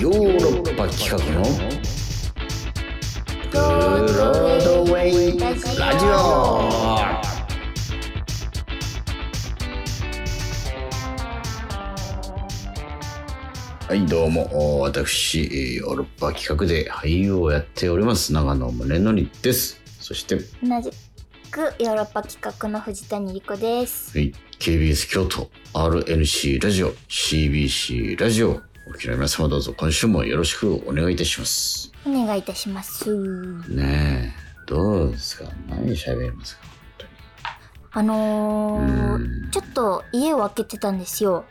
ヨーロッパ企画のブロードウェイラジオ。はいどうも私ヨーロッパ企画で俳優をやっております長野宗則です。そして同じくヨーロッパ企画の藤谷莉子です。はい KBS 京都 RNC ラジオ CBC ラジオお聞きの皆様どうぞ今週もよろしくお願いいたしますお願いいたします。ねえどうですか？何喋りますか？あのーうんちょっと家を開けてたんですよ。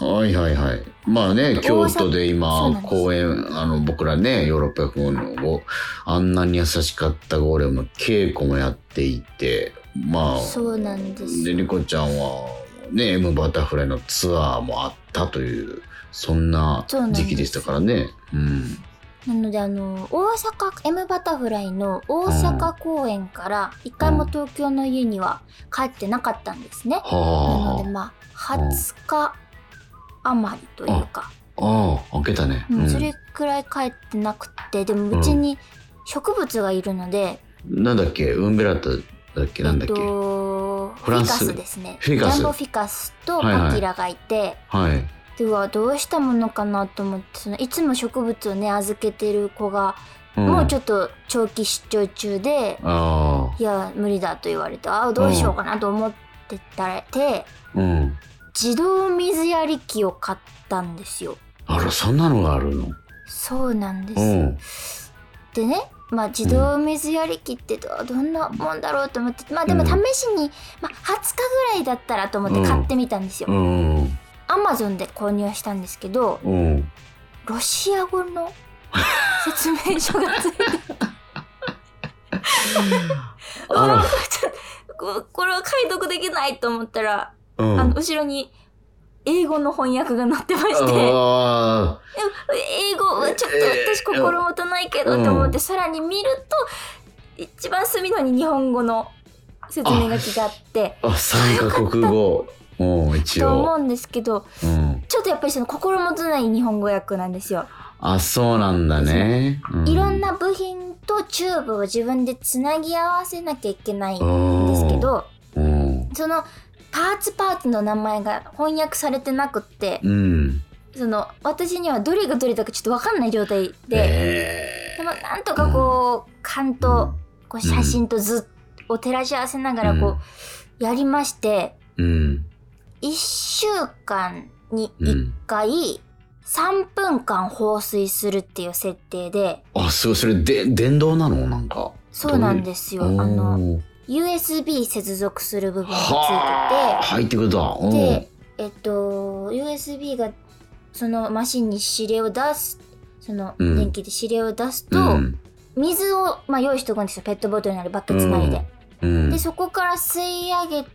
はいはいはい。まあね、京都で今公演、あの僕らね、ヨーロッパ風のあんなに優しかったゴーレムの稽古もやっていて、まあ、そうなんです。で、リコちゃんはね、M バタフライのツアーもあったという、そんな時期でしたからね。うん。なのであの大阪 M バタフライの大阪公演から一回も東京の家には帰ってなかったんですね。なのではまあ20日余りというか、あ、ああ、開けたね。うんそれくらい帰ってなくてでもうちに植物がいるので、なんだっけ、ウンベラッタだっけ、なんだっけ？えっと、フランスフィカスですね。フィカスジャンボフィカスとはいはいパキラがいて、はい。でうわどうしたものかなと思ってそのいつも植物をね預けてる子が、うんもうちょっと長期出張中でああ、いや無理だと言われてあどうしようかなと思ってたて、うん。自動水やり機を買ったんですよ。あら、そんなのがあるの？そうなんです。うん。でね、まあ、自動水やり機ってどどんなもんだろうと思ってまあでもうん試しに、まあ、20日ぐらいだったらと思って買ってみたんですよ。うん。アマゾンで購入したんですけどうん。ロシア語の説明書がついて ここれは解読できないと思ったら、うん。あの後ろに英語の翻訳が載ってまして。あ英語はちょっとえー私心もとないけどと思ってさらに見ると一番隅のに日本語の説明書きがあってーあ、三カ国語。うん、一応。と思うんですけどうん。ちょっとやっぱりその心もとない日本語訳なんですよ。あ、そうなんだね。ういろんな部品とチューブを自分でつなぎ合わせなきゃいけないんですけどうん。そのパーツパーツの名前が翻訳されてなくってうん。その私にはどれがどれだかちょっと分かんない状態で。えでもなんとかこう勘とこう写真と図を照らし合わせながらこうやりましてー。うん。1週間に1回3分間放水するっていう設定であ、すごい。それ、で、電動なの？なんか。そうなんですよあおのー USB 接続する部分がはあ、つ入ってくるだ。いててでえっと USB がそのマシンに指令を出すそのうん電気で指令を出すと、うん。水を、まあ、用意しておくんですよペットボトルなりバケツなりで。うん。でそこから吸い上げて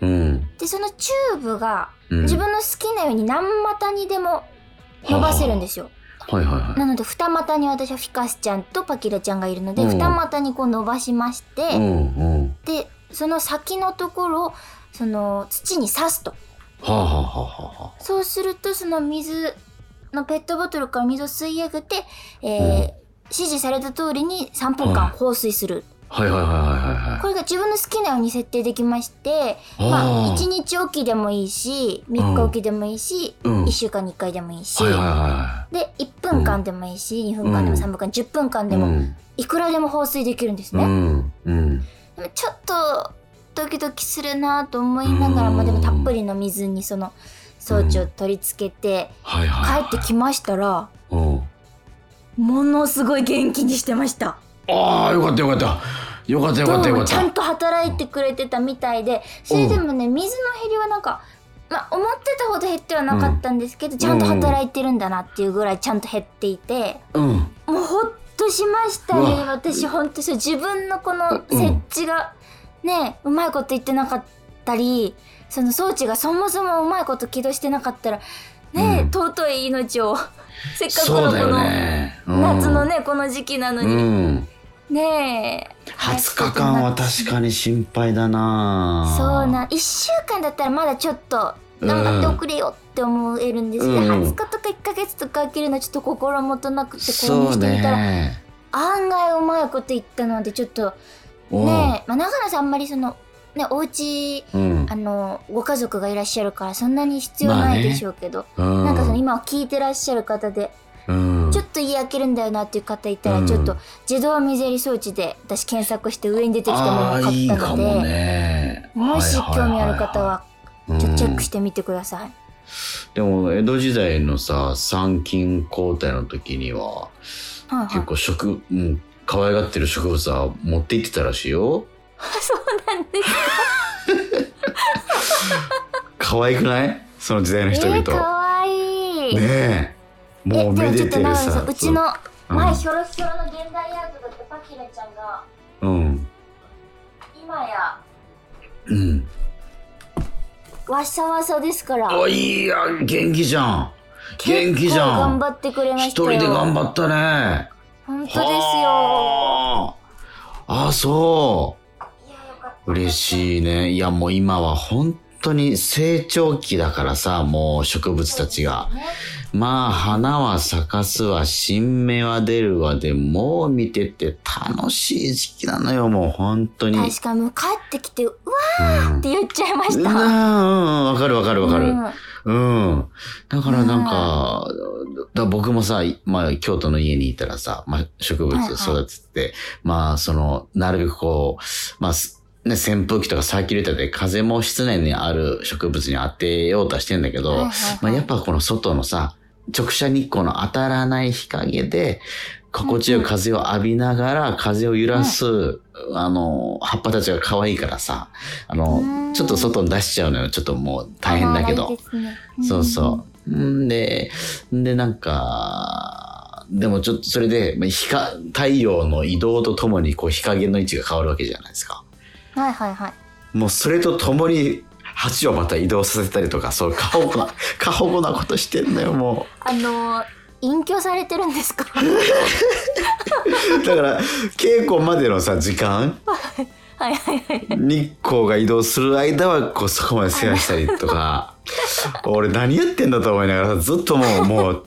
うん。でそのチューブがうん。自分の好きなように何股にでも伸ばせるんですよ。はいはいはい。なので二股に私はフィカスちゃんとパキラちゃんがいるので、うん二股にこう伸ばしまして、うんうん。でその先のところをその土に刺すとはあはあはあはあ。そうするとその水のペットボトルから水を吸い上げて、えー指示された通りに3分間放水する、はいはいはいはいはいこれが自分の好きなように設定できましてまあ1日おきでもいいし3日おきでもいいし、うん。1週間に1回でもいいし、はいはいはで1分間でもいいし、2分間でもうん。3分間10分間い。でも、うん。いくらでも放水できるんですうね、ん。うん。でもちょっとドキドキするなと思いながら、うん。まあ、でもたっぷりの水にその装置を取り付けて。帰ってきましたらうん。ものすごい元気にしてましたああ、よかったよかった。よかったよかったよかった。ちゃんと働いてくれてたみたいでそれでもね水の減りはなんか、まあ、思ってたほど減ってはなかったんですけど、ちゃんと働いてるんだなっていうぐらいちゃんと減っていて、うん。もうほっとしましたね私ほんとそう自分のこの設置がねうまいこと言ってなかったりその装置がそもそもうまいこと起動してなかったらね、うん。尊い命を。せっかくのこのね。うん。夏の。ねこの時期なのうに、ん。ねえ。20日間は確かに心配だな。そうな。1週間だったらまだちょっと頑張っておくれよって思えるんですけど、うん。20日とか1ヶ月とか開けるのちょっと心もとなくて購そう入してみたら、ね。案外うまいこと言ったのでちょっとうん。ねえ、まあ、長野さんあんまりそのねお家うん。あのご家族がいらっしゃるからそんなに必要ないでしょうけど、うんなんかその今聞いてらっしゃる方で、うんちょっと家開けるんだよなっていう方いたら、うんちょっと自動水やり装置で私検索して上に出てきたものをああ買ったのでね。もし興味ある方はうんちょっとチェックしてみてください。でも江戸時代のさ参勤交代の時にははいはい、結構植、うん、可愛がってる植物は持って行ってたらしいよ。そうなんです可愛くない？その時代の人々。えー、かわいい。ねえ。もうめでてるささ。うちのうん前ひょろひょろの現代アートだったパキラちゃんがうん。今やうん。わさわさですからあ、いいや、元気じゃん。元気じゃん。頑張ってくれま一したよ人で頑張ったね。本当ですよはあ。あ、そう。嬉しいね。いや、もう今は本当に成長期だからさ、もう植物たちが。ねまあ、花は咲かすわ、新芽は出るわで、もう見てて楽しい時期なのよ、もう本当に。確かにもう帰ってきてうわうんーって言っちゃいましうん、た、うんわかるわかるわかる。うんうん。だからなんか、だ僕もさ、まあ、京都の家にいたらさ、まあ、植物育ててて、まあ、その、なるべくこう、まあ、すね、扇風機とかサーキュレーターで風も室内にある植物に当てようとはしてんだけど、はいはいはいまあ、やっぱこの外のさ、直射日光の当たらない日陰で、心地よい風を浴びながら風を揺らす、あの、葉っぱたちが可愛いからさ、あうの、んちょっと外に出しちゃうのよ。ちょっともう大変だけど。あらいいですねそうそう。んで、んで、なんか、でもちょっとそれで、まあ日か太陽の移動とともにこう日陰の位置が変わるわけじゃないですか。うんはいはいはい。もうそれとともに鉢をまた移動させたりとか、そう、過保護な、過保護なことしてんのよ、もあのー隠居されてるんですか？う。だから、稽古までのさ、時間、はい。はいはい日光が移動する間は、こう、そこまで世話したりとか、俺何やってんだと思いながら、ずっともう、もう、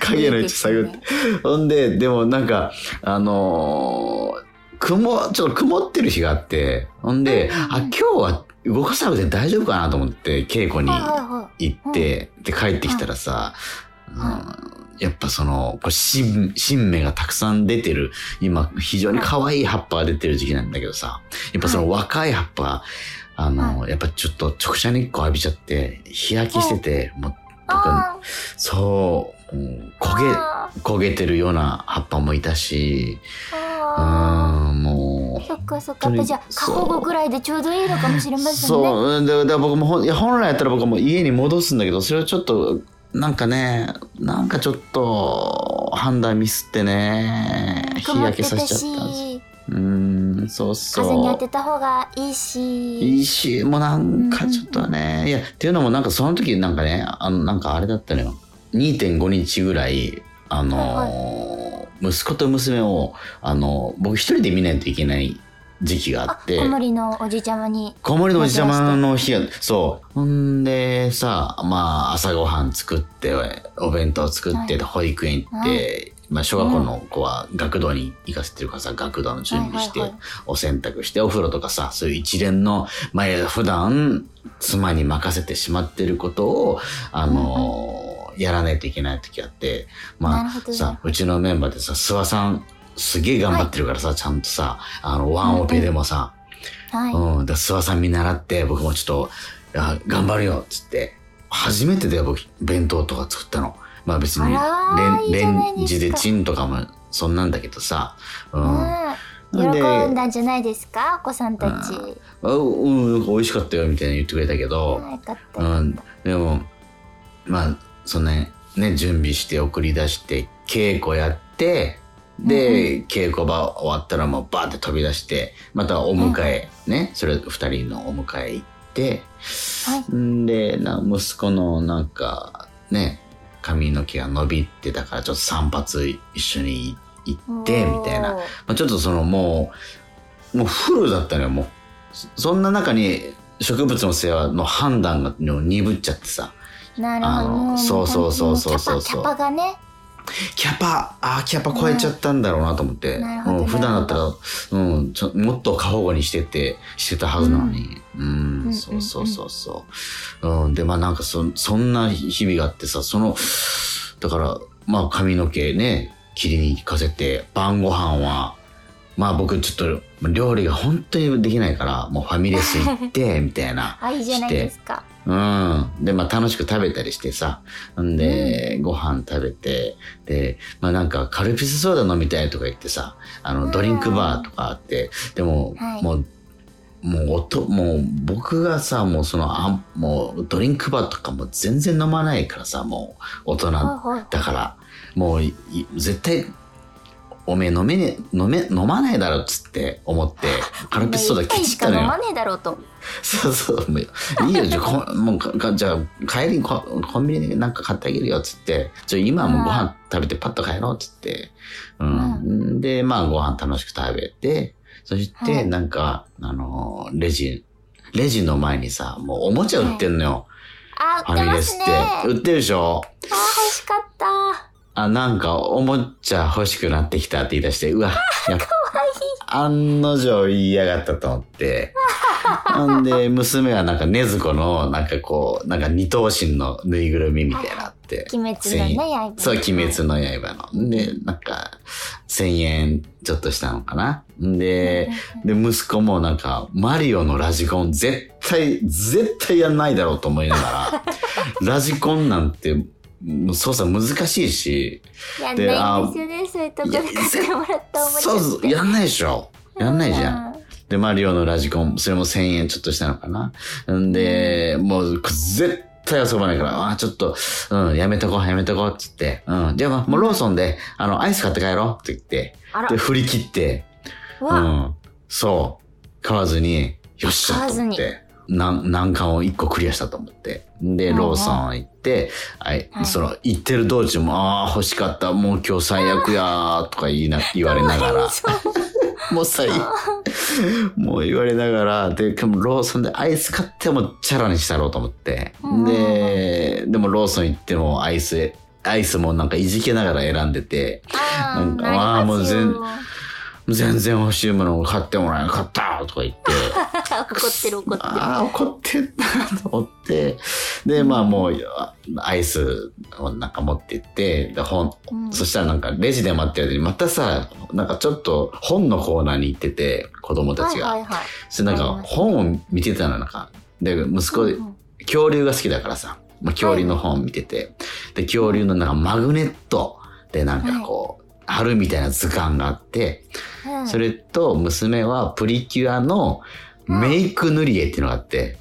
影の位置探って。ほんで、でもなんか、あのー雲、ちょっと曇ってる日があって、ほんで、あ、今日は動かさなくて大丈夫かなと思って、稽古に行って、で、帰ってきたらさ、はうんやっぱその、こう新、新芽がたくさん出てる、今、非常に可愛い葉っぱが出てる時期なんだけどさ、やっぱその若い葉っぱが、あの、やっぱちょっと直射日光浴びちゃって、日焼けしてて、もう、あそう、焦げ、あ焦げてるような葉っぱもいたし、ー。うん、かそっか。じゃあ過保護ぐらいでちょうどいいのかもしれう、ませんね。そう、だだから僕も本来やったら僕はもう家に戻すんだけど、それをちょっと、なんかね、なんかちょっと、判断ミスってね、日焼けさせちゃったんですしうーん、そうそう。風に当てた方がいいし。いいし、もうなんかちょっとね、いや、っていうのもなんかその時なんかね、あの、なんかあれだったのよ。2.5日ぐらい、あのー息子と娘を、あの僕一人で見ないといけない時期がああって、小森のおじちゃまに。子守のおじちゃまの日が、そう。ほんでさ、まあ、朝ごはん作って、お弁当作って、はい。保育園行って、まあ、小学校の子は学童に行かせてるからさ、学童の準備して、はいはいはい。お洗濯して、お風呂とかさ、そういう一連の、まあ、普段、妻に任せてしまってることを、あのーやらないといけない時あって、なまあ、さ、うちのメンバーでさ、諏訪さん、すげえ頑張ってるからさ、ちゃんとさ、あの、ワンオペでもさ、はい、うん。で、諏訪さん見習って、僕もちょっと、あ頑張るよ、つって。初めてだよ、僕、弁当とか作ったの。まあ別にレン、レンジでチンとかも、そんなんだけどさ。うん。うん喜なんだんじゃないですか？お子さんたち。あうん、なんか美味しかったよ、みたいな言ってくれたけど。うん。でも、まあ、そのね、ね、準備して送り出して、稽古やって、で、稽古場終わったらもうバーって飛び出して、またお迎え、ね、それ二人のお迎え行って、で、な息子のなんか、ね、髪の毛が伸びてたから、ちょっと散髪一緒に行って、みたいな。ま。あ、ちょっとそのもう、もうフルだったのよ、もう。そそんな中に、植物の世話の判断が鈍っちゃってさ。なるほどあのもそうそうそうそうそうもキャパキャパがねキャパ、あーキャパ超えちゃったんだろうなと思って。なるほどうん、普段だったら、うん、ちょもっと過保護にしてて、してたはずなのに。うん、うんそうそうそうそう。うん、で、まあなんかそ、そんな日々があってさ、その、だから、まあ髪の毛ね、切りに行かせて、晩ご飯は、まあ僕ちょっと料理が本当にできないから、もうファミレス行って、みたいな。あいいじゃないですかうん。で、まあ楽しく食べたりしてさ。んで、ご飯食べて、で、まあなんかカルピスソーダ飲みたいとか言ってさ、あの、ドリンクバーとかあって、でも、はい。もう、もう音、もう僕がさ、もうその、あもうドリンクバーとかも全然飲まないからさ、もう大人はいはい。だから、もうい絶対、おめえ飲めね、飲め、飲まないだろっつって思って、カルピスソーダケチったのよ飲ま。ねえだろうと そうそう、もういいよ、じゃあ、こもうかかじゃあ、帰りにココンビニでなんか買ってあげるよ、つって。じゃあ、今はもうご飯食べてパッと帰ろう、つって。うん。で、まあ、ご飯楽しく食べて、そして、はいなんか、あのーレジ、レジの前にさ、もうおもちゃ売ってんのよ。あフ売ってます。ね売ってるでしょ？あ欲しかったあ、なんか、おもちゃ欲しくなってきたって言い出して、うわ、やっ案の定言いやがったと思って。ほんで、娘はなんか、ねずこの、なんかこう、なんか二頭身のぬいぐるみみたいなって。鬼滅のね刃そう、鬼滅の刃の。で、なんか、千円ちょっとしたのかな。で、で、息子もなんか、マリオのラジコン絶対、絶対やんないだろうと思いながら、ラジコンなんて、操作難しいし、やんでないんですよねそういうとこで買ってもらったおもちゃそうそう、やんないでしょ。やんないじゃん。んで、マリオのラジコン、それも1000円ちょっとしたのかな。んで、もう、絶対遊ばないから、あ、ちょっと、うん、やめとこう、やめとこう、つって。うん、じゃあ、まあ、もうローソンで、あの、アイス買って帰ろう、って言って。で、振り切って、うん、そう、買わずに、よっしゃ、と買わずに思って。難難関を1個クリアしたと思って。で、ローソン行って、はい、はい。その、行ってる道中も、ああ、欲しかった、もう今日最悪やー、とか言いな、言われながら。もう最もう言われながら、で、でもローソンでアイス買ってもチャラにしたろうと思って。うん。で、でもローソン行ってもアイス、アイスもなんかいじけながら選んでて、なんかあーもう全全然欲しいものを買ってもらえなかったとか言って、怒ってる怒ってる。ああ、怒ってんなと思って、で、まあもう、あアイスをなんか持って行って、で本、うん。そしたらなんかレジで待ってる間にまたさ、なんかちょっと本のコーナーに行ってて、子供たちが。はいはいはい。それなんか本を見てたのな。んか。で、息子、うん恐竜が好きだからさ、まあ、恐竜の本見てて、で、恐竜のなんかマグネットでなんかこう、貼るみたいな図鑑があって、うんそれと娘はプリキュアのメイク塗り絵っていうのがあって、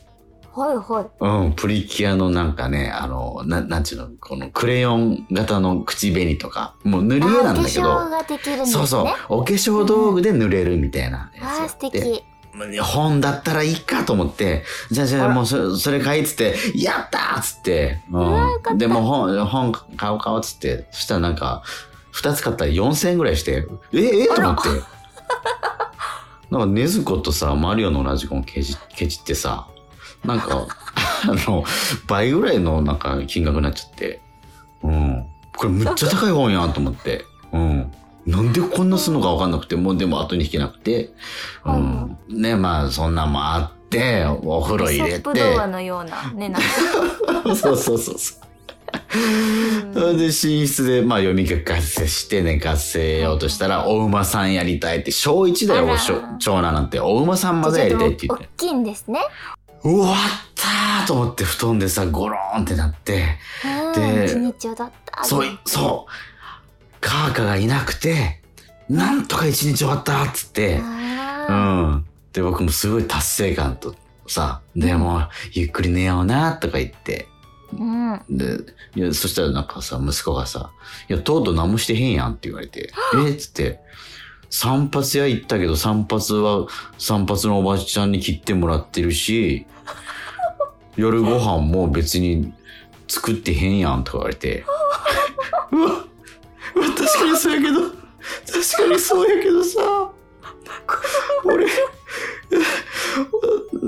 はいはい。うん、プリキュアのなんかね、あの、ななんちゅうの、このクレヨン型の口紅とか、もう塗り絵なんだけど、そうそう、お化粧道具で塗れるみたいなやつあーがあ。素敵。本だったらいいかと思って、じゃあじゃあもうそそれ買いっつって、やったーっつって、うん、でも本、本買おう買おうっつって、そしたらなんか、二つ買ったら4000円ぐらいして、ええ？えと思って。なんか、ねずことさ、マリオのラジコンケチケチってさ、なんか、あの、倍ぐらいのなんか金額になっちゃって、うん。これむっちゃ高い本やんと思って、うん。なんでこんなすんのかわかんなくて、もうでも後に引けなくて、うん。ね、まあそんなんもあって、お風呂入れショップドアて、のようなねなんか そうそうそうそう。それで寝室で、まあ、読み聞かせして寝かせようとしたら、お馬さんやりたいって、小一だよ、長男なんて。お馬さんまでやりたいって言って。大きいんですね。うわったーと思って布団でさ、ゴローンってなって、で一日だったそう、そう、カーカがいなくて、なんとか一日終わったっつって、うあん。で、僕もすごい達成感とさ、でも、ゆっくり寝ようなとか言って、で、いや、そしたらなんかさ、息子がさ、いや、とうとう何もしてへんやんって言われて、え？っつって、散髪屋行ったけど散髪は散髪のおばちゃんに切ってもらってるし、夜ご飯も別に作ってへんやんとか言われて、うわ、うわ確かにそうやけど、確かにそうやけどさ、俺、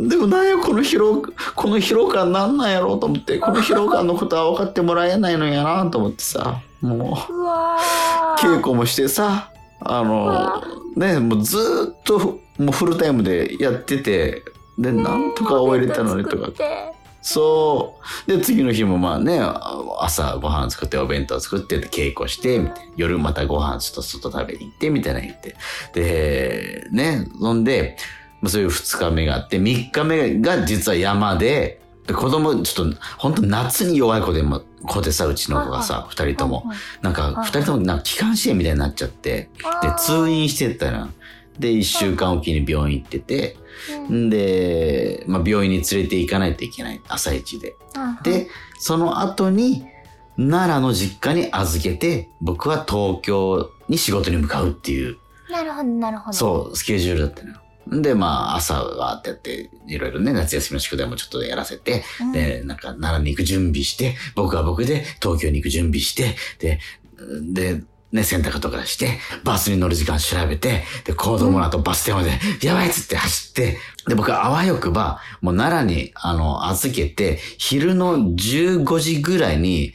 でもなんやこの疲労、この疲労感なんなんやろうと思って、この疲労感のことは分かってもらえないのやなと思ってさ、もう、う稽古もしてさ、あの、ね、もうずーっと、もうフルタイムでやってて、で、なんとか終えれたのにとか。そう。で、次の日もまあね、朝ご飯作って、お弁当作って、稽古して、夜またご飯ちょっと外食べに行って、みたいな言って。で、ね、そんで、まあそういう二日目があって、三日目が実は山で、で子供、ちょっと、本当夏に弱い子でも、子でさ、うちの子がさ、二人とも。はいなんか、はい二人とも、なんか、気管支炎みたいになっちゃって、で、通院してたら、で、一週間おきに病院行ってて、で、まあ、病院に連れて行かないといけない、朝一で。あで、その後に、奈良の実家に預けて、僕は東京に仕事に向かうっていう、なるほどなるほど。そう、スケジュールだったのよ。で、まあ、朝わーってやって、いろいろね、夏休みの宿題もちょっとやらせて、うん。で、なんか、奈良に行く準備して、僕は僕で東京に行く準備して、で、で、ね、洗濯とかして、バスに乗る時間調べて、で、子供らとバス停まで、やばいっつって走って、で、僕はあわよくば、もう奈良に、あの、預けて、昼の15時ぐらいに、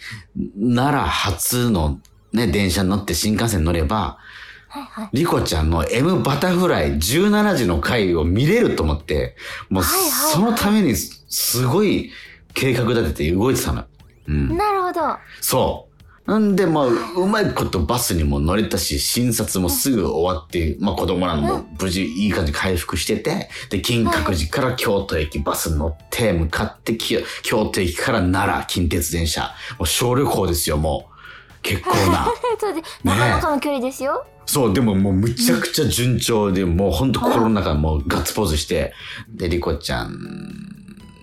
奈良初のね、電車に乗って新幹線に乗れば、リコちゃんの M バタフライ17時の回を見れると思って、もうそのためにすごい計画立てて動いてたの。うん。なるほどそう。んで、まあ、うまいことバスにも乗れたし、診察もすぐ終わって、まあ子供らも無事いい感じに回復してて、で、金閣寺から京都駅バスに乗って、向かってき京都駅から奈良近鉄電車。もう小旅行ですよ、もう。結構な。そうでなかなかの距離ですよ、そう、でももうむちゃくちゃ順調で、もうほんと心の中もうガッツポーズして、で、リコちゃん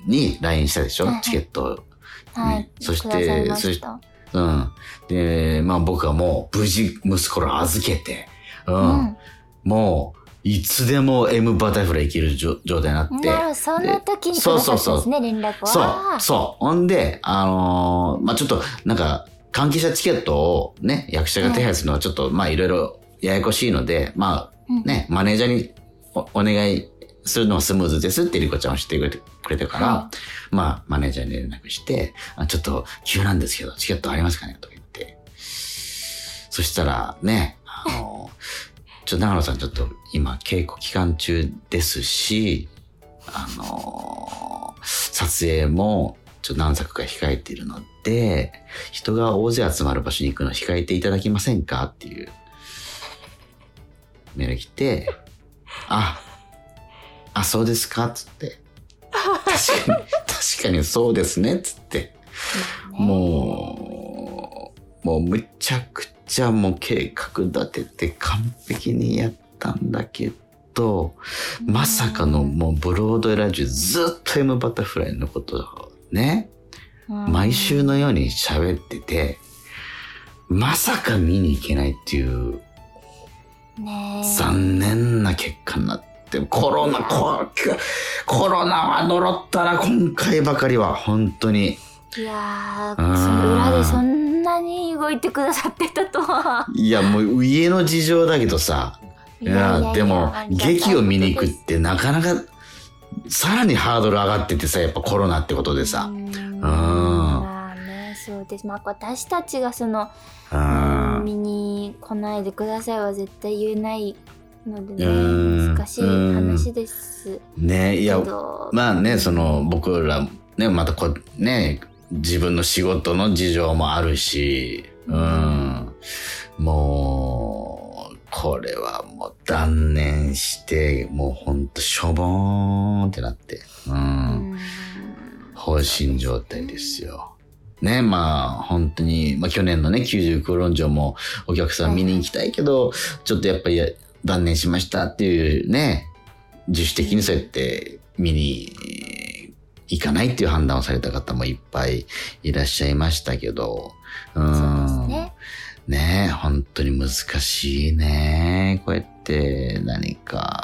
に LINE したでしょ？チケット。はいねそしてそししたうん。で、まあ僕はもう無事息子ら預けて、う。うんんもう、いつでも M バタフライ行ける状状態になって。なるほどその時にくそうそうそう連絡はそう、そう。ほんで、あのーまあちょっと、なんか、関係者チケットをね、役者が手配するのはちょっと、まあいろいろややこしいので、まうんあね、マネージャーにおお願いするのはスムーズですってリコちゃんは知ってくれてくれてから、はまあマネージャーに連絡して、あちょっと急なんですけど、チケットありますかねとか言って。そしたらね、あの ちょっと長野さんちょっと今稽古期間中ですし、あの撮影もちょっと何作か控えているので、人が大勢集まる場所に行くの控えていただけませんかっていうメール来て、あ、あ、そうですか？っつって。確かに、確かにそうですね？っつって。もう、もうむちゃくちゃもう計画立てて完璧にやったんだけど、まさかのもうブロードウェイラジオずっと M バタフライのことをね、うん毎週のように喋ってて、まさか見に行けないっていう残念な結果になって、コロナ、ココロナは呪ったな、今回ばかりは、本当に。いや裏でそんなに動いてくださってたとは。いや、もう家の事情だけどさ、いや、でも、劇を見に行くってなかなか、さらにハードル上がっててさ、やっぱコロナってことでさ。うん。まあねそうです。まあ私たちがそのうん。見に来ないでくださいは絶対言えないのでうん。ね難しい話です。ねいや、まあね、その、僕ら、ね、またこう、ね、自分の仕事の事情もあるし、うん。もう、これはもう断念して、もうほんとしょぼーんってなって、う。ん放心状態ですよ。ね、まあ、本当に、まあ去年のね、90空論城もお客さん見に行きたいけど、ちょっとやっぱり断念しましたっていうね、自主的にそうやって見に行かないっていう判断をされた方もいっぱいいらっしゃいましたけど、うん。ねね本当に難しいね。こうやって何か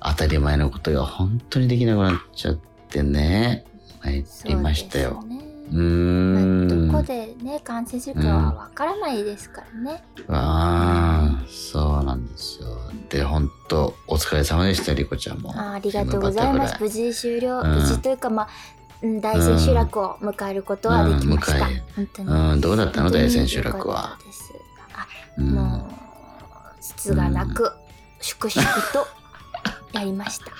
当たり前のことが本当にできなくなっちゃってね。参りましたよ。そうですねうーん。どこでね感染するかはわからないですからね、ああ、そうなんですよ。で、本当お疲れ様でした、リコちゃんも。あーありがとうございます無事終了、うん無事というかまあうん大千秋楽を迎えることはできました、うん本当に、うん、どうだったの？大千秋楽良かはっ。たですあうんもうつがなく、粛々とやりました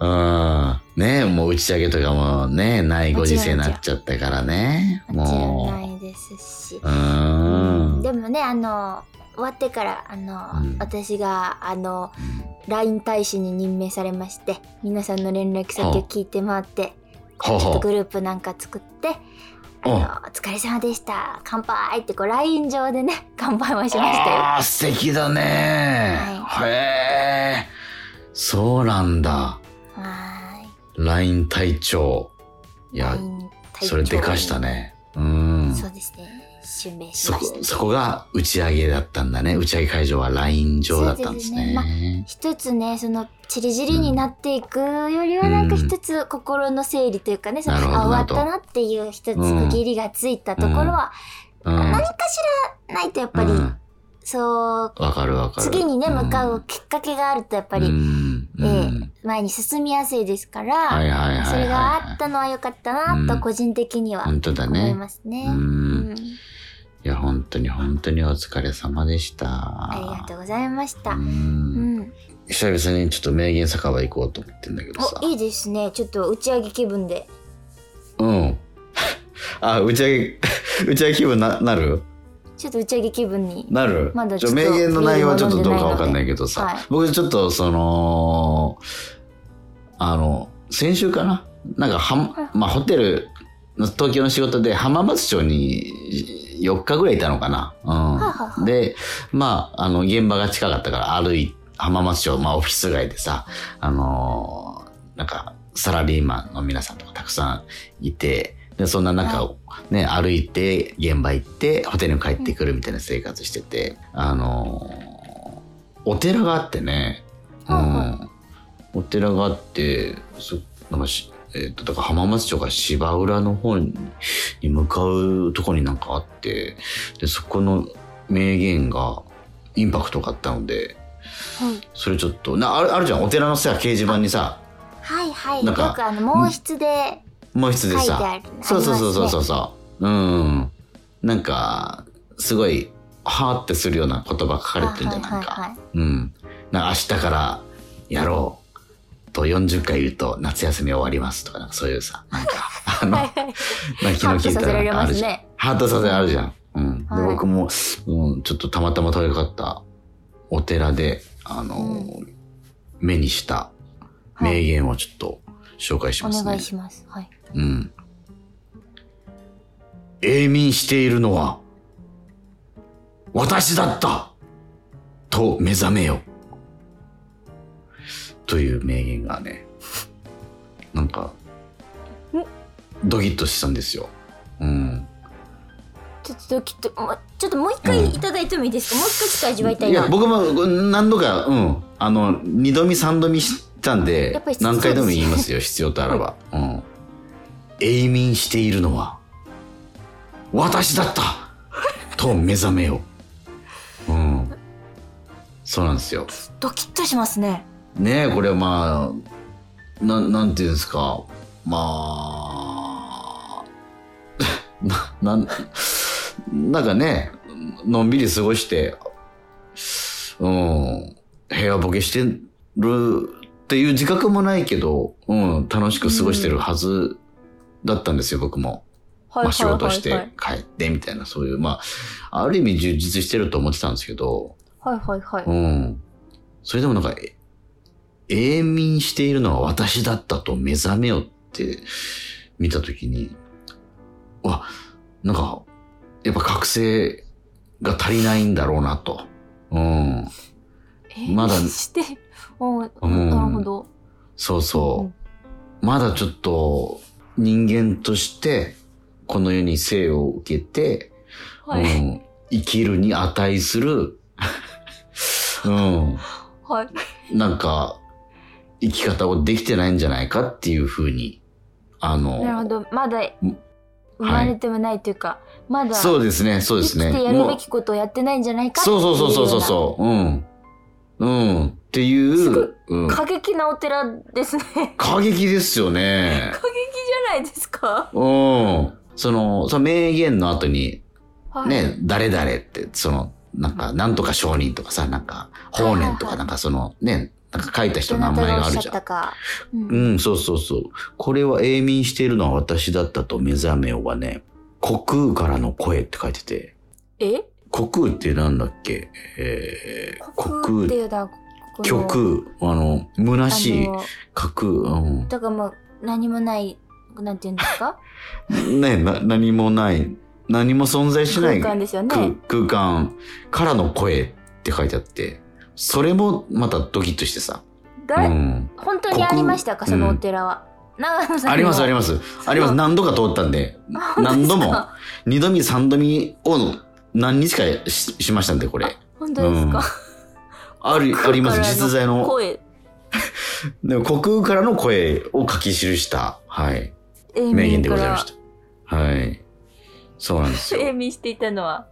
うん。ねもう打ち上げとかもね、ないご時世になっちゃったからね。もちろんもないですしう。ん。でもねあの終わってからあの、うん私があの LINE 大使に任命されまして皆さんの連絡先を聞いて回ってちょっとグループなんか作って「あのお疲れ様でした乾杯!」ってこう LINE 上でね 乾杯もしましたよ。ああ、素敵だね。へえ。そうなんだ。は LINE 隊長。い。や、LINE 隊長それでかした。ね。うん。そうですね。そこそこが打ち上げだったんだね。打ち上げ会場は LINE 上だったんですそうですねまあね。一つねそのチリチリになっていくよりはなんか一つ心の整理というかね、そのなるほどあ終わったなっていう一つ区切りがついたところは、うん。何かしらないとやっぱり、うんそうわかるわかる。次にね向かんうきっかけがあるとやっぱり、うんええうん前に進みやすいですから。それがあったのは良かったなうんと個人的には思いね。ますね。ううんん。いや、本当に本当にお疲れ様でした。ありがとうございました。ううん。ん、久々にちょっと名言酒場行こうと思ってんだけどさ。お。いいですね。ちょっと打ち上げ気分で。うん。あ、打ち上げ、打ち上げ気分な、なる？ちょっと打ち上げ気分に。なる。まだちょっと名言の内容はちょっとどうかわかんないけどさ、はい。僕ちょっとその、あの、先週かな？なんかは、まあホテルの東京の仕事で浜松町に4日ぐらいいたのかな。はあはうん。あ。で、まあ、あの、現場が近かったから歩い、浜松町、まあオフィス街でさ、あのーなんか、サラリーマンの皆さんとかたくさんいて、で、そんな中、ね、歩いて、現場行って、ホテルに帰ってくるみたいな生活してて、あのーお寺があってね、うはいん、お寺があって、そなんかし、えっ、と、だから浜松町が芝浦の方に向かうとこになんかあって、で、そこの名言がインパクトがあったので、はいそれちょっと、なあるあるじゃん、お寺のさ、掲示板にさ、はいはいよなんかくあの毛筆で毛筆でさ、そうそうそうそうそううそう。うん。なんか、すごい、はーってするような言葉書かれてるんじゃん、なんか。うん。な明日からやろうと40回言うと夏休み終わりますとか、なんかそういうさ、なんか、あの、なんか昨日聞いたらあるじゃん。ハートさせられるじゃん。うん。で、はい僕も、うん、ちょっとたまたま通りかかったお寺で、あのー、目にした名言をちょっと紹介しますね。お願いしますはいうん。永眠しているのは、私だったと目覚めよ。という名言がね、なんか、ドキッとしたんですよ。うん。ちょっときっともうちょっともう一回いただいてもいいですか、もう一回ちょっと味わいたいないや、僕も何度か、うん。あの、二度見三度見したんで何回でも言いますよ、必要とあらば。うん。永眠しているのは、私だったと目覚めよう。うん。そうなんですよ。ドキッとしますねねえ、これはまあ、ななんていうんですか。まあ、な、なん、なんかね、のんびり過ごして、うん、部屋ボケしてるっていう自覚もないけど、うん、楽しく過ごしてるはずだったんですよ、僕も。はまあ仕事して帰ってみたいな、そういう、まあ、ある意味充実してると思ってたんですけど、はいはいはい、うん。それでもなんか、え永眠しているのは私だったと目覚めよって見たときに、わ、なんか、やっぱ覚醒が足りないんだろうなと。うん。えーまだしてうん。なるほど。そうそう。まだちょっと人間としてこの世に生を受けて、はい、うん、生きるに値する、うん、はい。なんか、生き方をできてないんじゃないかっていうふうに、あの、なるほどまだ生まれてもないというか、まだそうですね、そうですね。生きてやるべきことをやってないんじゃないかっていそうそうそうそうそううそう。うん。うん。っていう、うん、過激なお寺ですね。過激ですよね。過激じゃないですか？うん。その、その名言の後に、はい、ね、誰々って、その、なんか、なんとか商人とかさ、なんか、法然とか、なんかその、ね、なんか書いた人名前があるじゃん。うん。うん、そうそうそう。これは永眠しているのは私だったと目覚めようがね、虚空からの声って書いてて、え虚空ってなんだっけ？えー、虚空っていうのは、この。虚空、あの、虚しい架空、うん。だからもう何もない、なんていうんですか？ねな、何もない、何も存在しない空間ですよね。空空間からの声って書いてあって、それもまたドキッとしてさ。う誰、ん。本当にありましたか？そのお寺は。長野さんありますありまます。あります。何度か通ったんで、す何度も、二度見三度見を何日かししましたんで、これ。本当ですか、ある、あります。実在の。声、でも、虚空からの声を書き記した、はい。永名言でございました。はい。そうなんですよ。永眠していたのは。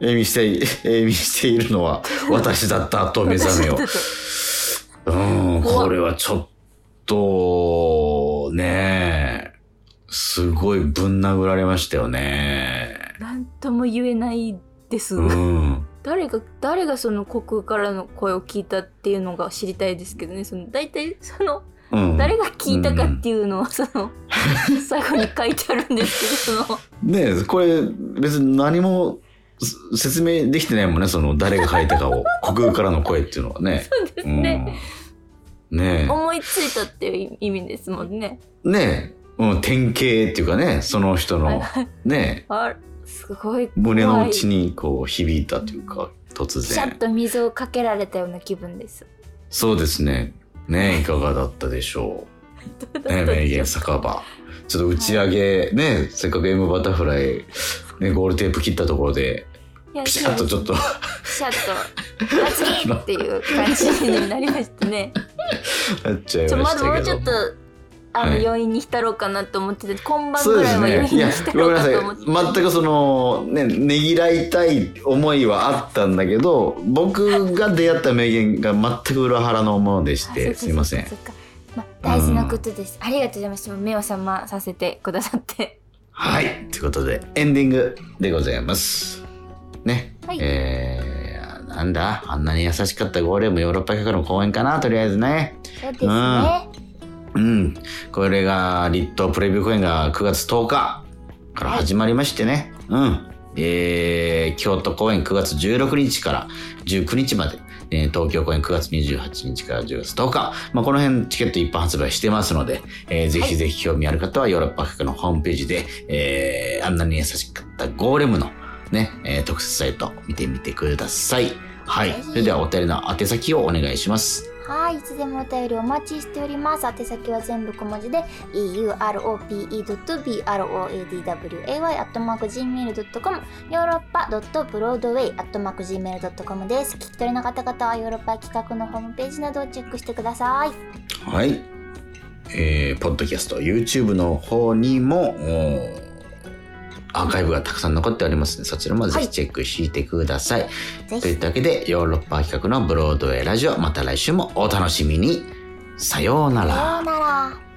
永眠してい、永眠しているのは私だったと目覚めよう。うん、これはちょっと、ねえ、すごいぶん殴られましたよね。なんとも言えないです。うん。誰が誰がその虚空からの声を聞いたっていうのが知りたいですけどねその大体そのうん。誰が聞いたかっていうのをその 最後に書いてあるんですけどそのねえ、これ別に何もす説明できてないもんね、その誰が書いたかを。虚空からの声っていうのはね。そうですね、うん、ね思いついたっていう意味ですもんね。え。ねえ。うん、典型っていうかね、その人の、ねえ、あすごい胸の内にこう響いたというか、突シャッ然。と水をかけられたような気分です。そうですね。ねえ、いかがだったでしょう。ねえ、名言酒場。ちょっと打ち上げ、ねせっかく M バタフライ、ね、ゴールテープ切ったところで、シャッとちょっと、ピシャッとっていう感じになりましたね。なっちゃいまましたけど。だもうちょっとあの、はい。余韻に浸ろうかなと思ってて今晩ぐらいは余韻に浸。ろうかと思って全くその、ね、ねぎらいたい思いはあったんだけど、僕が出会った名言が全く裏腹のものでして、すいません。大事なことです、ありがとうございます。目を覚まさせてくださって。はい。ということで、エンディングでございます。ね。はいえー、なんだあんなに優しかったゴーレムヨーロッパ企画の公演かなとりあえずね。そうですね、うん。これが、立東プレビュー公演が9月10日から始まりましてね。うん。えー、京都公演9月16日から19日まで。えー東京公演9月28日から10月10日。まあ、この辺チケット一般発売してますので、えーぜひぜひ興味ある方はヨーロッパ企画のホームページで、えー、あんなに優しかったゴーレムのね、えー特設サイト見てみてください。はい。それではお便りの宛先をお願いします。はい、いつでもお便りお待ちしております。宛先は全部小文字で europe.broadway.gmail.com ヨーロッパ .broadway.gmail.com です。聞き取りの方々はヨーロッパ企画のホームページなどをチェックしてください。はい。えー、ポッドキャスト、YouTube の方にも、アーカイブがたくさん残っておりますので、そちらもぜひチェックしてください。ぜひ。といったわけで、ヨーロッパ企画のブロードウェイラジオ、また来週もお楽しみに。さようならさよう。なら。